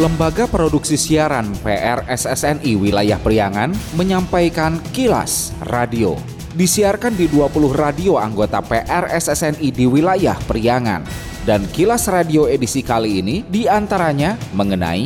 Lembaga Produksi Siaran PRSSNI Wilayah Priangan menyampaikan kilas radio. Disiarkan di 20 radio anggota PRSSNI di wilayah Priangan. Dan kilas radio edisi kali ini di antaranya mengenai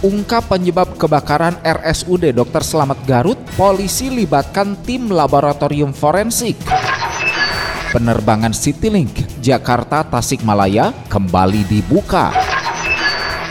ungkap penyebab kebakaran RSUD Dr. Slamet Garut, polisi libatkan tim laboratorium forensik. Penerbangan Citylink Jakarta Tasikmalaya kembali dibuka.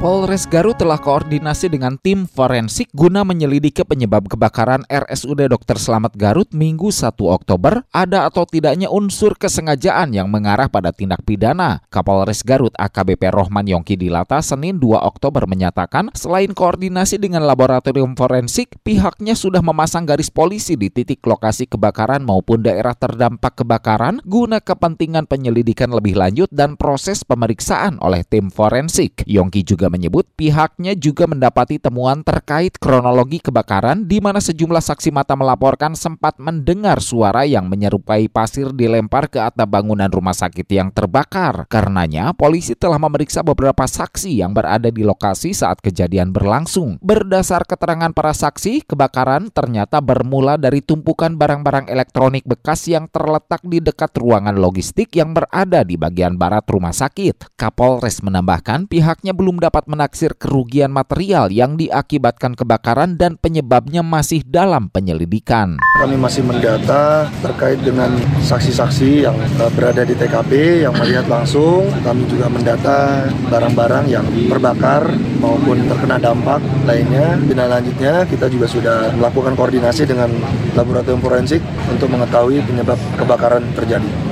Polres Garut telah koordinasi dengan tim forensik guna menyelidiki penyebab kebakaran RSUD Dr. Slamet Garut Minggu 1 Oktober ada atau tidaknya unsur kesengajaan yang mengarah pada tindak pidana. Kapolres Garut AKBP Rohman Yongki Dilata Senin 2 Oktober menyatakan selain koordinasi dengan laboratorium forensik, pihaknya sudah memasang garis polisi di titik lokasi kebakaran maupun daerah terdampak kebakaran guna kepentingan penyelidikan lebih lanjut dan proses pemeriksaan oleh tim forensik. Yongki juga menyebut pihaknya juga mendapati temuan terkait kronologi kebakaran di mana sejumlah saksi mata melaporkan sempat mendengar suara yang menyerupai pasir dilempar ke atap bangunan rumah sakit yang terbakar. Karenanya, polisi telah memeriksa beberapa saksi yang berada di lokasi saat kejadian berlangsung. Berdasar keterangan para saksi, kebakaran ternyata bermula dari tumpukan barang-barang elektronik bekas yang terletak di dekat ruangan logistik yang berada di bagian barat rumah sakit. Kapolres menambahkan pihaknya belum dapat dapat menaksir kerugian material yang diakibatkan kebakaran dan penyebabnya masih dalam penyelidikan. Kami masih mendata terkait dengan saksi-saksi yang eh, berada di TKP yang melihat langsung. Kami juga mendata barang-barang yang terbakar maupun terkena dampak lainnya. Tindak lanjutnya kita juga sudah melakukan koordinasi dengan laboratorium forensik untuk mengetahui penyebab kebakaran terjadi.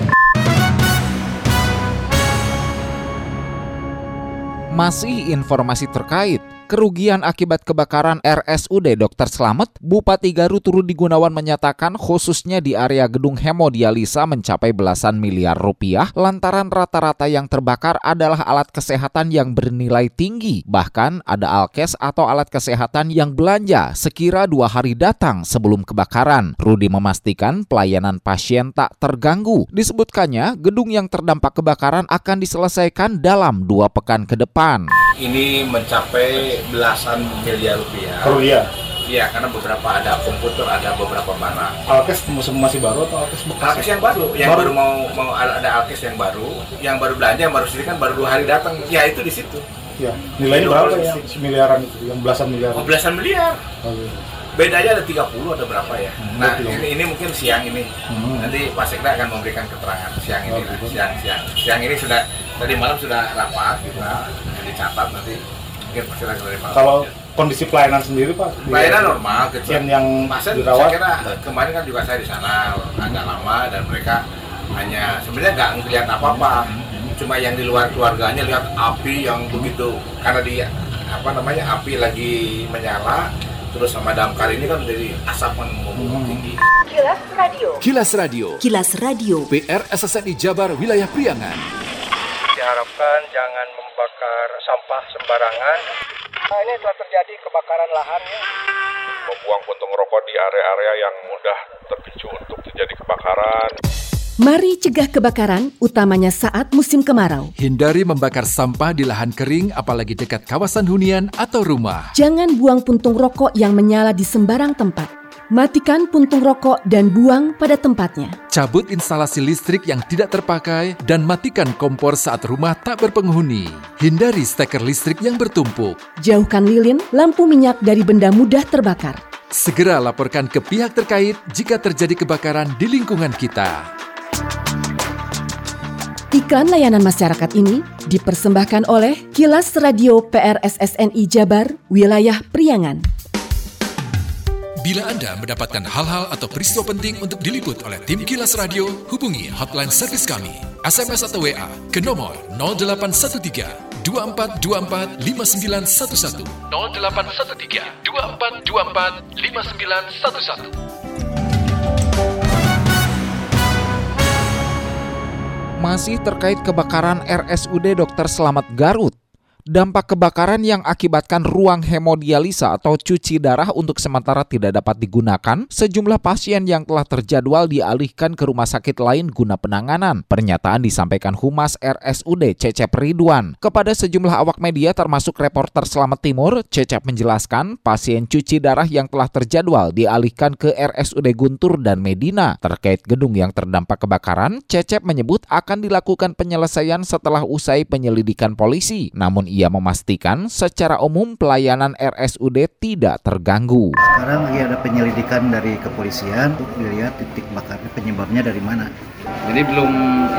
Masih informasi terkait kerugian akibat kebakaran RSUD Dr. Slamet, Bupati Garut Rudi Gunawan menyatakan khususnya di area gedung hemodialisa mencapai belasan miliar rupiah lantaran rata-rata yang terbakar adalah alat kesehatan yang bernilai tinggi. Bahkan ada alkes atau alat kesehatan yang belanja sekira dua hari datang sebelum kebakaran. Rudi memastikan pelayanan pasien tak terganggu. Disebutkannya gedung yang terdampak kebakaran akan diselesaikan dalam dua pekan ke depan. Ini mencapai belasan miliar rupiah. Oh iya. Iya, karena beberapa ada komputer, ada beberapa barang. Alkes masih baru atau Alkes bekas? Alkes yang baru, yang baru, baru mau mau ada Alkes yang baru, yang baru belanja, yang baru sini kan baru dua hari datang. Ya itu di situ. Ya, nilainya berapa ya? Miliaran itu, yang belasan miliar. Oh, belasan miliar. Oh, iya. Bedanya ada 30 ada berapa ya? Hmm, nah, ini, ini mungkin siang ini. Hmm. Nanti Pak Sekda akan memberikan keterangan siang ini. Oh, gitu. siang, siang. Siang ini sudah tadi malam sudah rapat kita dicatat nanti mungkin lagi dari malam. Kalau kondisi pelayanan sendiri pak? Pelayanan normal, kecil. yang Pasien, dirawat. Saya kira kemarin kan juga saya di sana agak lama dan mereka hanya sebenarnya nggak ngelihat apa-apa. Cuma yang di luar keluarganya lihat api yang begitu karena dia apa namanya api lagi menyala terus sama damkar ini kan jadi asap yang hmm. tinggi. Kilas Radio. Kilas Radio. Kilas Radio. PR SSNI Jabar Wilayah Priangan. Diharapkan jangan membakar sampah sembarangan. Nah, ini telah terjadi kebakaran lahan. Membuang puntung rokok di area-area yang mudah terpicu untuk terjadi kebakaran. Mari cegah kebakaran, utamanya saat musim kemarau. Hindari membakar sampah di lahan kering, apalagi dekat kawasan hunian atau rumah. Jangan buang puntung rokok yang menyala di sembarang tempat. Matikan puntung rokok dan buang pada tempatnya. Cabut instalasi listrik yang tidak terpakai dan matikan kompor saat rumah tak berpenghuni. Hindari steker listrik yang bertumpuk. Jauhkan lilin, lampu minyak dari benda mudah terbakar. Segera laporkan ke pihak terkait jika terjadi kebakaran di lingkungan kita. Iklan layanan masyarakat ini dipersembahkan oleh Kilas Radio PRSSNI Jabar, Wilayah Priangan. Bila Anda mendapatkan hal-hal atau peristiwa penting untuk diliput oleh tim Kilas Radio, hubungi hotline servis kami, SMS atau WA ke nomor 0813 2424 5911 0813 2424 5911 Masih terkait kebakaran RSUD Dr. Selamat Garut, Dampak kebakaran yang akibatkan ruang hemodialisa atau cuci darah untuk sementara tidak dapat digunakan, sejumlah pasien yang telah terjadwal dialihkan ke rumah sakit lain guna penanganan. Pernyataan disampaikan Humas RSUD Cecep Ridwan. Kepada sejumlah awak media termasuk reporter Selamat Timur, Cecep menjelaskan pasien cuci darah yang telah terjadwal dialihkan ke RSUD Guntur dan Medina. Terkait gedung yang terdampak kebakaran, Cecep menyebut akan dilakukan penyelesaian setelah usai penyelidikan polisi. Namun ia memastikan secara umum pelayanan RSUD tidak terganggu. Sekarang lagi ada penyelidikan dari kepolisian untuk dilihat titik bakarnya penyebabnya dari mana. Jadi belum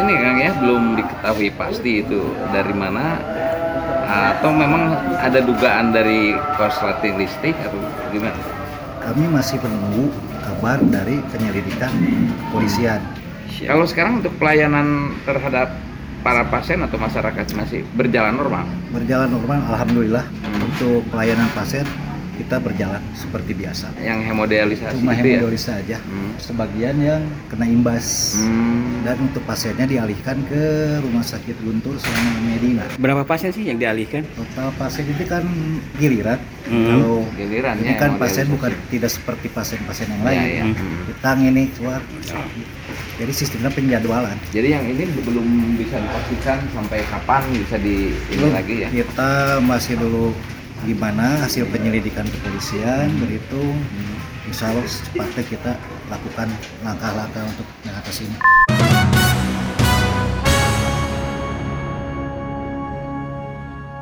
ini Kang ya, belum diketahui pasti itu dari mana atau memang ada dugaan dari korsleting listrik atau gimana? Kami masih menunggu kabar dari penyelidikan kepolisian. Kalau sekarang untuk pelayanan terhadap para pasien atau masyarakat masih berjalan normal? Berjalan normal, alhamdulillah. Hmm. Untuk pelayanan pasien kita berjalan seperti biasa. Yang hemodialisasi Cuma itu ya? hemodialisa aja. Hmm. Sebagian yang kena imbas. Hmm. Dan untuk pasiennya dialihkan ke Rumah Sakit Guntur sama Medina. Berapa pasien sih yang dialihkan? Total pasien itu kan giliran. Hmm. Kalau Giliran ini ya, kan pasien bukan tidak seperti pasien-pasien yang Ya, lain. ya. Hmm. Kita ini keluar. Jadi sistemnya penjadwalan. Jadi yang ini belum bisa dipastikan sampai kapan bisa di ini Belum. lagi ya? Kita masih dulu gimana hasil penyelidikan kepolisian berhitung insya Allah secepatnya kita lakukan langkah-langkah untuk mengatasi ini.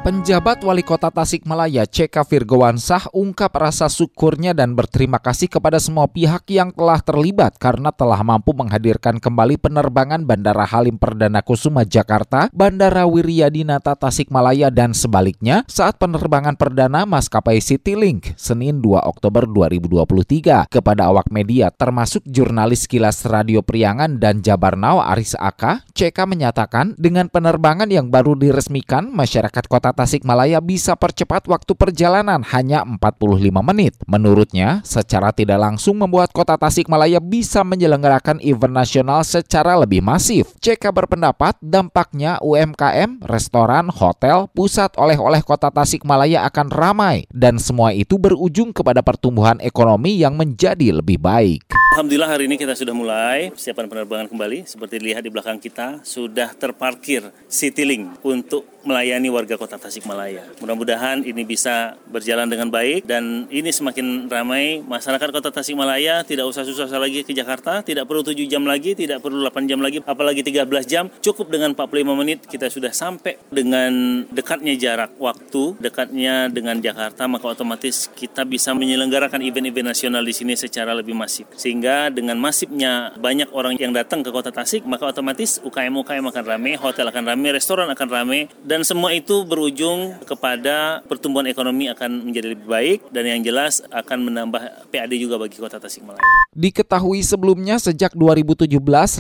Penjabat Wali Kota Tasikmalaya CK Virgowansah ungkap rasa syukurnya dan berterima kasih kepada semua pihak yang telah terlibat karena telah mampu menghadirkan kembali penerbangan Bandara Halim Perdana Kusuma Jakarta, Bandara Wiryadinata Tasikmalaya dan sebaliknya saat penerbangan perdana maskapai Citylink Senin 2 Oktober 2023 kepada awak media termasuk jurnalis Kilas Radio Priangan dan Jabar Now Aris Aka, CK menyatakan dengan penerbangan yang baru diresmikan masyarakat Kota Tasikmalaya bisa percepat waktu perjalanan hanya 45 menit. Menurutnya, secara tidak langsung membuat Kota Tasikmalaya bisa menyelenggarakan event nasional secara lebih masif. CK berpendapat dampaknya UMKM, restoran, hotel, pusat oleh-oleh Kota Tasikmalaya akan ramai dan semua itu berujung kepada pertumbuhan ekonomi yang menjadi lebih baik. Alhamdulillah hari ini kita sudah mulai persiapan penerbangan kembali. Seperti dilihat di belakang kita sudah terparkir Citylink untuk melayani warga kota Tasikmalaya. Mudah-mudahan ini bisa berjalan dengan baik dan ini semakin ramai masyarakat kota Tasikmalaya tidak usah susah lagi ke Jakarta, tidak perlu 7 jam lagi, tidak perlu 8 jam lagi, apalagi 13 jam. Cukup dengan 45 menit kita sudah sampai dengan dekatnya jarak waktu, dekatnya dengan Jakarta, maka otomatis kita bisa menyelenggarakan event-event nasional di sini secara lebih masif. Sehingga dengan masifnya banyak orang yang datang ke kota Tasik, maka otomatis UKM-UKM akan ramai, hotel akan ramai, restoran akan ramai, dan semua itu berujung kepada pertumbuhan ekonomi akan menjadi lebih baik dan yang jelas akan menambah PAD juga bagi kota Tasikmalaya. Diketahui sebelumnya sejak 2017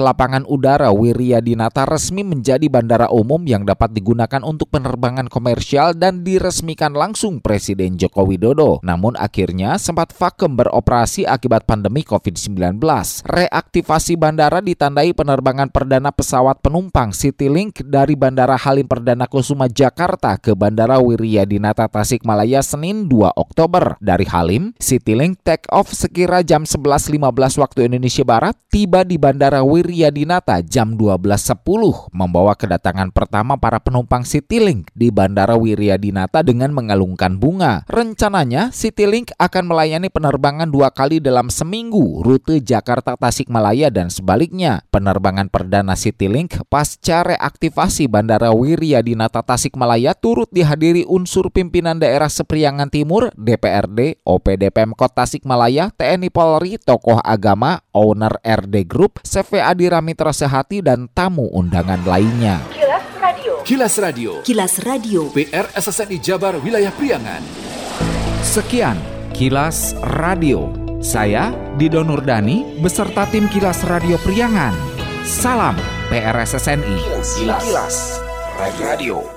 lapangan udara Wiryadinata resmi menjadi bandara umum yang dapat digunakan untuk penerbangan komersial dan diresmikan langsung Presiden Joko Widodo. Namun akhirnya sempat vakum beroperasi akibat pandemi COVID-19. Reaktivasi bandara ditandai penerbangan perdana pesawat penumpang Citylink dari Bandara Halim Perdana Kusuma Jakarta ke Bandara Wiryadinata Tasikmalaya Senin 2 Oktober. Dari Halim, Citylink take off sekira jam 11.15 waktu Indonesia Barat, tiba di Bandara Wiryadinata jam 12.10, membawa kedatangan pertama para penumpang Citylink di Bandara Wiryadinata dengan mengalungkan bunga. Rencananya, Citylink akan melayani penerbangan dua kali dalam seminggu, rute Jakarta Tasikmalaya dan sebaliknya. Penerbangan perdana Citylink pasca reaktivasi Bandara Wiryadinata Tasikmalaya turut dihadiri unsur pimpinan daerah Sepriangan Timur, DPRD, OPD Pemkot Tasikmalaya, TNI Polri, tokoh agama, owner RD Group, CVA Adira Mitra Sehati, dan tamu undangan lainnya. Kilas Radio. Kilas Radio. Kilas Radio. PR SSNI Jabar Wilayah Priangan. Sekian Kilas Radio. Saya Dido Nurdani beserta tim Kilas Radio Priangan. Salam PRSSNI. Kilas Radio.